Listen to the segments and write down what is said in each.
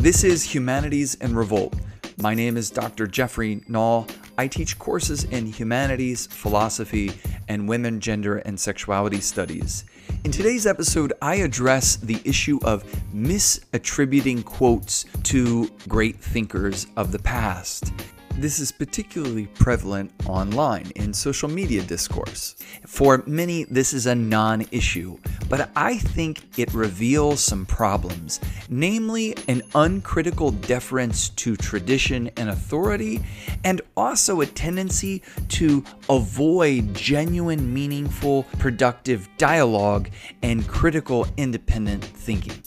This is Humanities in Revolt. My name is Dr. Jeffrey Nall. I teach courses in humanities, philosophy, and women, gender, and sexuality studies. In today's episode, I address the issue of misattributing quotes to great thinkers of the past. This is particularly prevalent online in social media discourse. For many, this is a non issue, but I think it reveals some problems, namely an uncritical deference to tradition and authority, and also a tendency to avoid genuine, meaningful, productive dialogue and critical, independent thinking.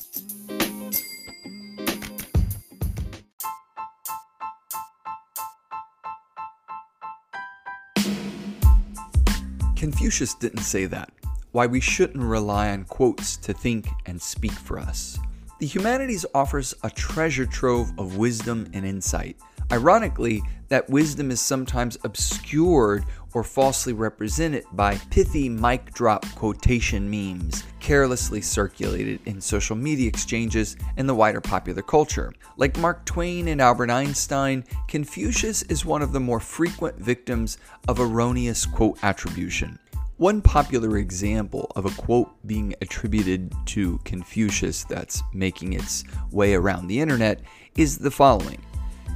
Confucius didn't say that. Why we shouldn't rely on quotes to think and speak for us. The humanities offers a treasure trove of wisdom and insight. Ironically, that wisdom is sometimes obscured or falsely represented by pithy mic drop quotation memes carelessly circulated in social media exchanges and the wider popular culture. Like Mark Twain and Albert Einstein, Confucius is one of the more frequent victims of erroneous quote attribution. One popular example of a quote being attributed to Confucius that's making its way around the internet is the following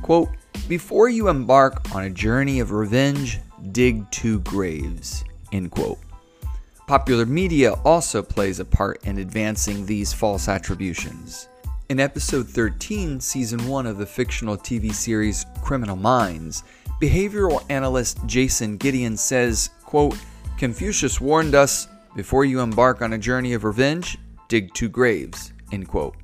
Quote, before you embark on a journey of revenge, dig two graves. End quote. Popular media also plays a part in advancing these false attributions. In episode 13, season 1 of the fictional TV series Criminal Minds, behavioral analyst Jason Gideon says, quote, Confucius warned us, before you embark on a journey of revenge, dig two graves, end quote.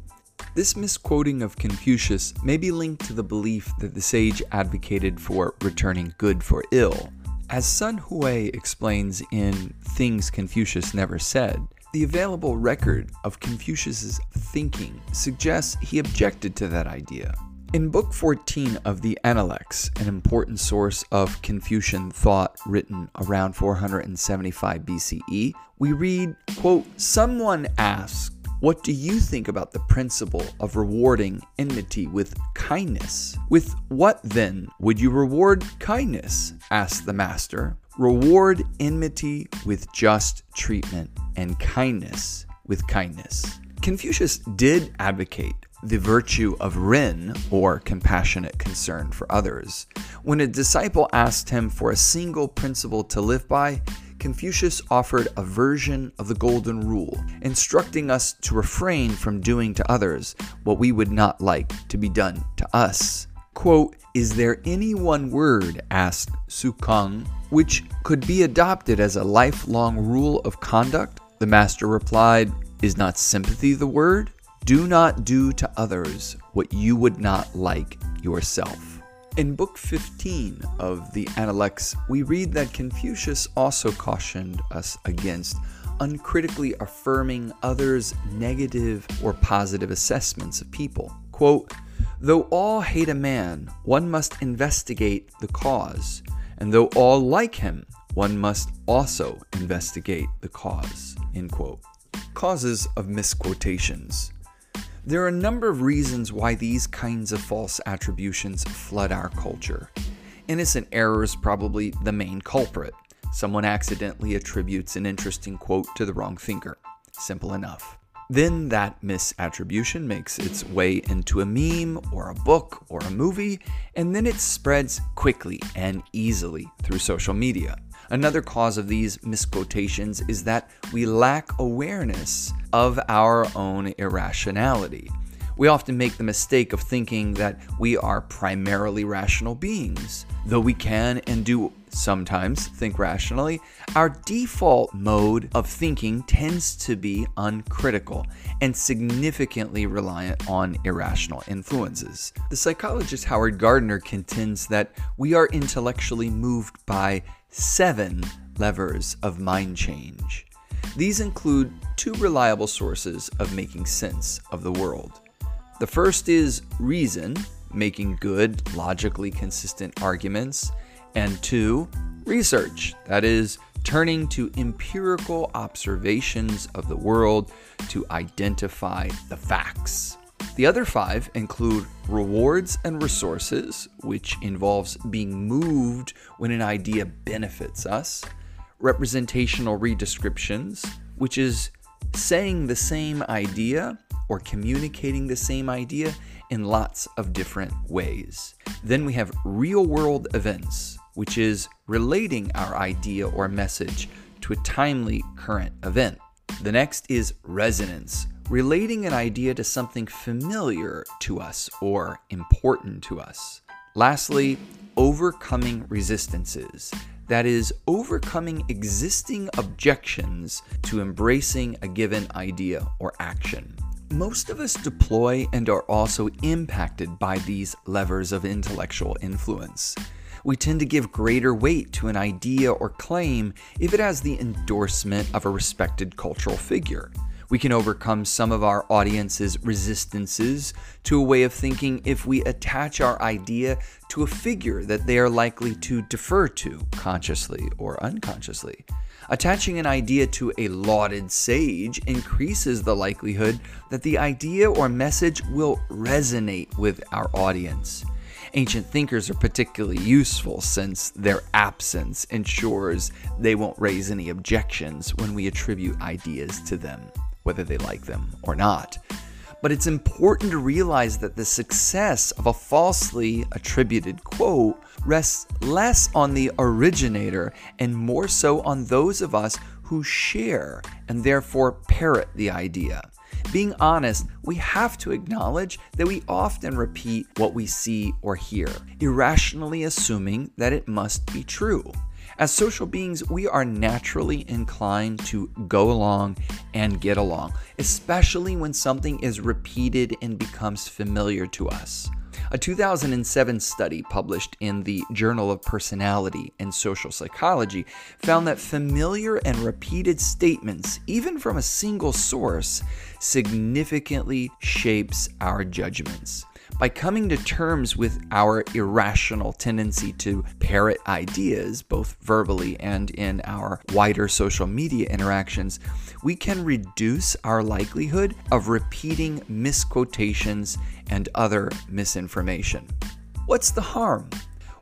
This misquoting of Confucius may be linked to the belief that the sage advocated for returning good for ill. As Sun Hui explains in Things Confucius Never Said, the available record of Confucius's thinking suggests he objected to that idea. In Book 14 of the Analects, an important source of Confucian thought written around 475 BCE, we read, quote, Someone asked, what do you think about the principle of rewarding enmity with kindness? With what then would you reward kindness? asked the master. Reward enmity with just treatment and kindness with kindness. Confucius did advocate the virtue of ren, or compassionate concern for others. When a disciple asked him for a single principle to live by, Confucius offered a version of the Golden Rule, instructing us to refrain from doing to others what we would not like to be done to us. Quote, Is there any one word, asked Tzu Kung, which could be adopted as a lifelong rule of conduct? The master replied, Is not sympathy the word? Do not do to others what you would not like yourself. In Book 15 of the Analects, we read that Confucius also cautioned us against uncritically affirming others' negative or positive assessments of people. Quote, Though all hate a man, one must investigate the cause, and though all like him, one must also investigate the cause. End quote. Causes of misquotations. There are a number of reasons why these kinds of false attributions flood our culture. Innocent error is probably the main culprit. Someone accidentally attributes an interesting quote to the wrong thinker. Simple enough. Then that misattribution makes its way into a meme or a book or a movie, and then it spreads quickly and easily through social media. Another cause of these misquotations is that we lack awareness of our own irrationality. We often make the mistake of thinking that we are primarily rational beings. Though we can and do sometimes think rationally, our default mode of thinking tends to be uncritical and significantly reliant on irrational influences. The psychologist Howard Gardner contends that we are intellectually moved by seven levers of mind change. These include two reliable sources of making sense of the world. The first is reason, making good, logically consistent arguments, and two, research, that is, turning to empirical observations of the world to identify the facts. The other five include rewards and resources, which involves being moved when an idea benefits us, representational redescriptions, which is saying the same idea or communicating the same idea in lots of different ways. Then we have real world events, which is relating our idea or message to a timely current event. The next is resonance, relating an idea to something familiar to us or important to us. Lastly, overcoming resistances. That is, overcoming existing objections to embracing a given idea or action. Most of us deploy and are also impacted by these levers of intellectual influence. We tend to give greater weight to an idea or claim if it has the endorsement of a respected cultural figure. We can overcome some of our audience's resistances to a way of thinking if we attach our idea to a figure that they are likely to defer to, consciously or unconsciously. Attaching an idea to a lauded sage increases the likelihood that the idea or message will resonate with our audience. Ancient thinkers are particularly useful since their absence ensures they won't raise any objections when we attribute ideas to them whether they like them or not. But it's important to realize that the success of a falsely attributed quote rests less on the originator and more so on those of us who share and therefore parrot the idea. Being honest, we have to acknowledge that we often repeat what we see or hear, irrationally assuming that it must be true. As social beings, we are naturally inclined to go along and get along, especially when something is repeated and becomes familiar to us. A 2007 study published in the Journal of Personality and Social Psychology found that familiar and repeated statements, even from a single source, significantly shapes our judgments by coming to terms with our irrational tendency to parrot ideas, both verbally and in our wider social media interactions, we can reduce our likelihood of repeating misquotations and other misinformation. What's the harm?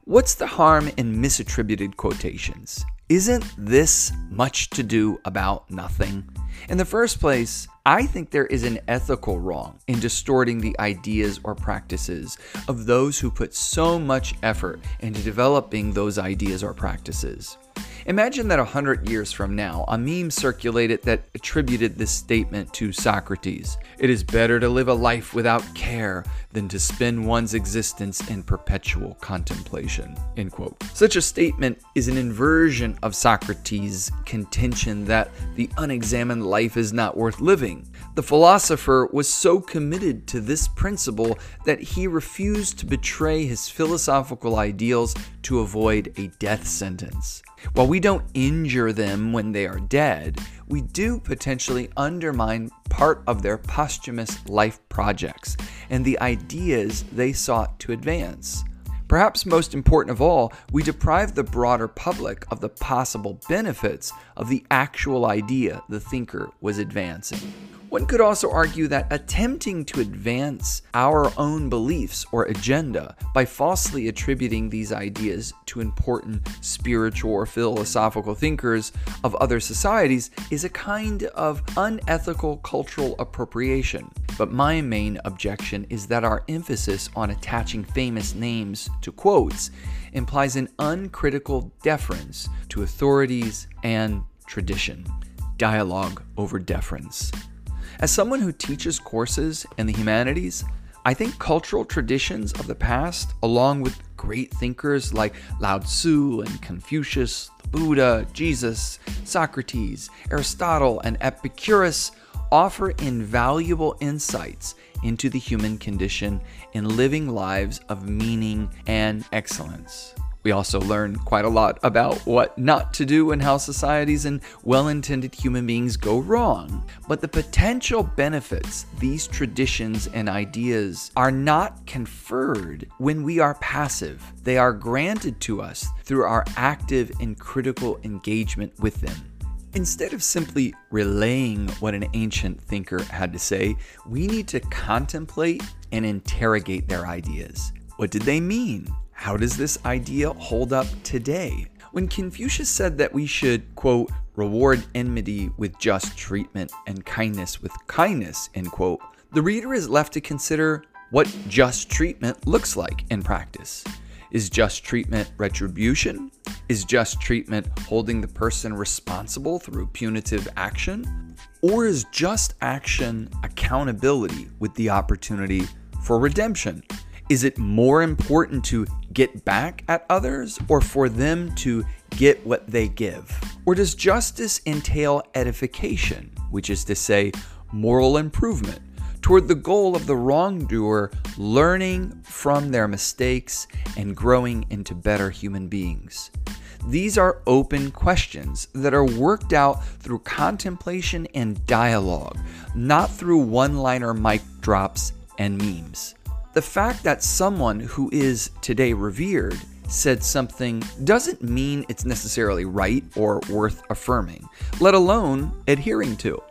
What's the harm in misattributed quotations? Isn't this much to do about nothing? In the first place, I think there is an ethical wrong in distorting the ideas or practices of those who put so much effort into developing those ideas or practices. Imagine that a hundred years from now, a meme circulated that attributed this statement to Socrates It is better to live a life without care than to spend one's existence in perpetual contemplation. End quote. Such a statement is an inversion of Socrates' contention that the unexamined life is not worth living. The philosopher was so committed to this principle that he refused to betray his philosophical ideals to avoid a death sentence. While we don't injure them when they are dead, we do potentially undermine part of their posthumous life projects and the ideas they sought to advance. Perhaps most important of all, we deprive the broader public of the possible benefits of the actual idea the thinker was advancing. One could also argue that attempting to advance our own beliefs or agenda by falsely attributing these ideas to important spiritual or philosophical thinkers of other societies is a kind of unethical cultural appropriation. But my main objection is that our emphasis on attaching famous names to quotes implies an uncritical deference to authorities and tradition. Dialogue over deference. As someone who teaches courses in the humanities, I think cultural traditions of the past, along with great thinkers like Lao Tzu and Confucius, the Buddha, Jesus, Socrates, Aristotle, and Epicurus, offer invaluable insights into the human condition in living lives of meaning and excellence. We also learn quite a lot about what not to do and how societies and well intended human beings go wrong. But the potential benefits these traditions and ideas are not conferred when we are passive, they are granted to us through our active and critical engagement with them. Instead of simply relaying what an ancient thinker had to say, we need to contemplate and interrogate their ideas. What did they mean? How does this idea hold up today? When Confucius said that we should, quote, reward enmity with just treatment and kindness with kindness, end quote, the reader is left to consider what just treatment looks like in practice. Is just treatment retribution? Is just treatment holding the person responsible through punitive action? Or is just action accountability with the opportunity for redemption? Is it more important to get back at others or for them to get what they give? Or does justice entail edification, which is to say, moral improvement? toward the goal of the wrongdoer learning from their mistakes and growing into better human beings. These are open questions that are worked out through contemplation and dialogue, not through one liner mic drops and memes. The fact that someone who is today revered said something doesn't mean it's necessarily right or worth affirming, let alone adhering to.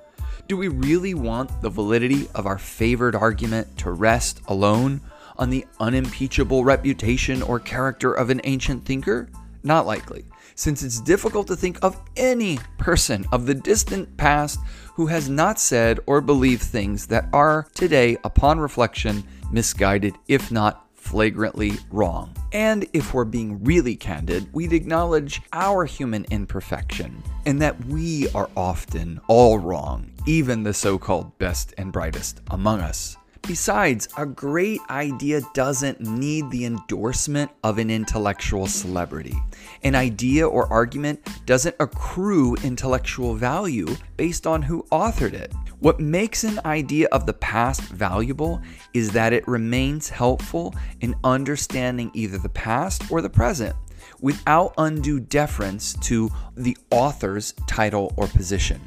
Do we really want the validity of our favored argument to rest alone on the unimpeachable reputation or character of an ancient thinker? Not likely, since it's difficult to think of any person of the distant past who has not said or believed things that are today, upon reflection, misguided, if not flagrantly wrong. And if we're being really candid, we'd acknowledge our human imperfection and that we are often all wrong, even the so called best and brightest among us. Besides, a great idea doesn't need the endorsement of an intellectual celebrity. An idea or argument doesn't accrue intellectual value based on who authored it. What makes an idea of the past valuable is that it remains helpful in understanding either the past or the present without undue deference to the author's title or position.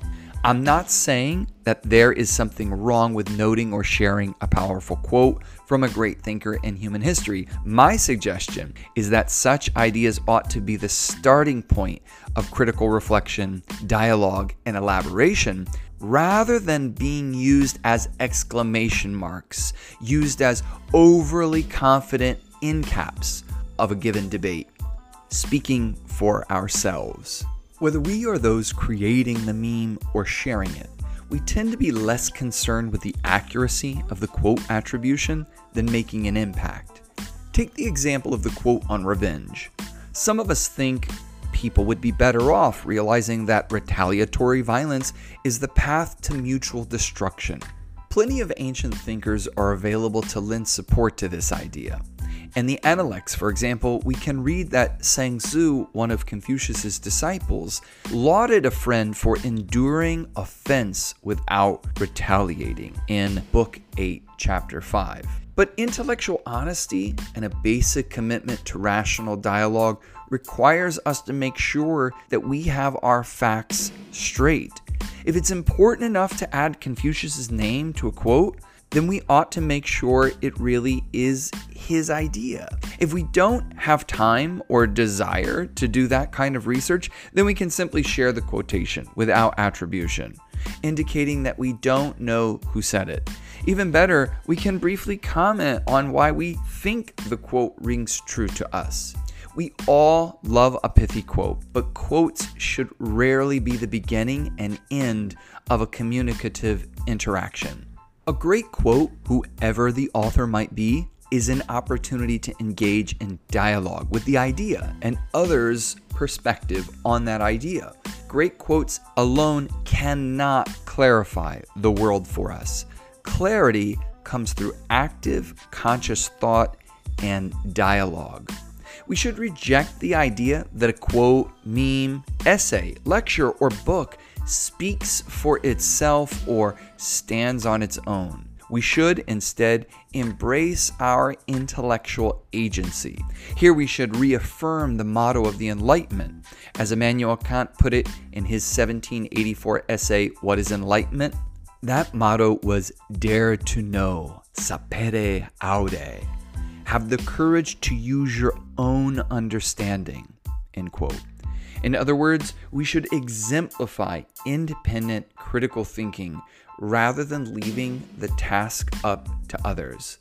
I'm not saying that there is something wrong with noting or sharing a powerful quote from a great thinker in human history. My suggestion is that such ideas ought to be the starting point of critical reflection, dialogue, and elaboration rather than being used as exclamation marks, used as overly confident in caps of a given debate. Speaking for ourselves. Whether we are those creating the meme or sharing it, we tend to be less concerned with the accuracy of the quote attribution than making an impact. Take the example of the quote on revenge. Some of us think people would be better off realizing that retaliatory violence is the path to mutual destruction. Plenty of ancient thinkers are available to lend support to this idea. And the Analects, for example, we can read that Zengzi, one of Confucius's disciples, lauded a friend for enduring offense without retaliating in Book 8, Chapter 5. But intellectual honesty and a basic commitment to rational dialogue requires us to make sure that we have our facts straight. If it's important enough to add Confucius's name to a quote, then we ought to make sure it really is his idea. If we don't have time or desire to do that kind of research, then we can simply share the quotation without attribution, indicating that we don't know who said it. Even better, we can briefly comment on why we think the quote rings true to us. We all love a pithy quote, but quotes should rarely be the beginning and end of a communicative interaction. A great quote, whoever the author might be, is an opportunity to engage in dialogue with the idea and others' perspective on that idea. Great quotes alone cannot clarify the world for us. Clarity comes through active, conscious thought and dialogue. We should reject the idea that a quote, meme, essay, lecture, or book speaks for itself or stands on its own. We should instead embrace our intellectual agency. Here we should reaffirm the motto of the Enlightenment. As Immanuel Kant put it in his 1784 essay, What is Enlightenment? That motto was Dare to know, sapere aude. Have the courage to use your own understanding. End quote. In other words, we should exemplify independent critical thinking rather than leaving the task up to others.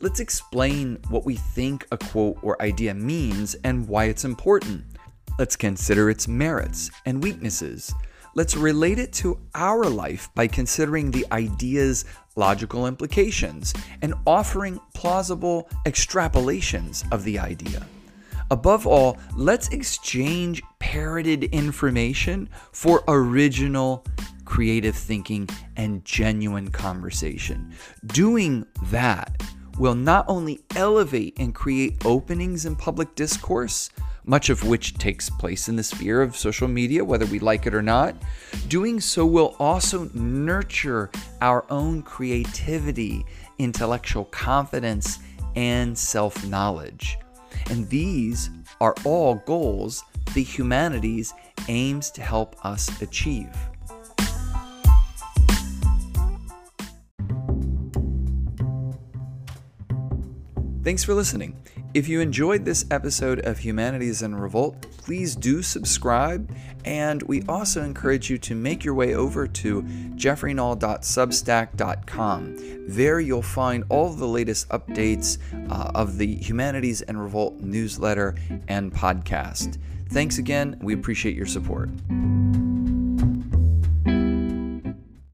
Let's explain what we think a quote or idea means and why it's important. Let's consider its merits and weaknesses. Let's relate it to our life by considering the idea's logical implications and offering plausible extrapolations of the idea. Above all, let's exchange parroted information for original, creative thinking and genuine conversation. Doing that will not only elevate and create openings in public discourse, much of which takes place in the sphere of social media, whether we like it or not. Doing so will also nurture our own creativity, intellectual confidence, and self knowledge. And these are all goals the humanities aims to help us achieve. Thanks for listening. If you enjoyed this episode of Humanities in Revolt, please do subscribe. And we also encourage you to make your way over to jeffreynall.substack.com. There you'll find all the latest updates uh, of the Humanities in Revolt newsletter and podcast. Thanks again. We appreciate your support.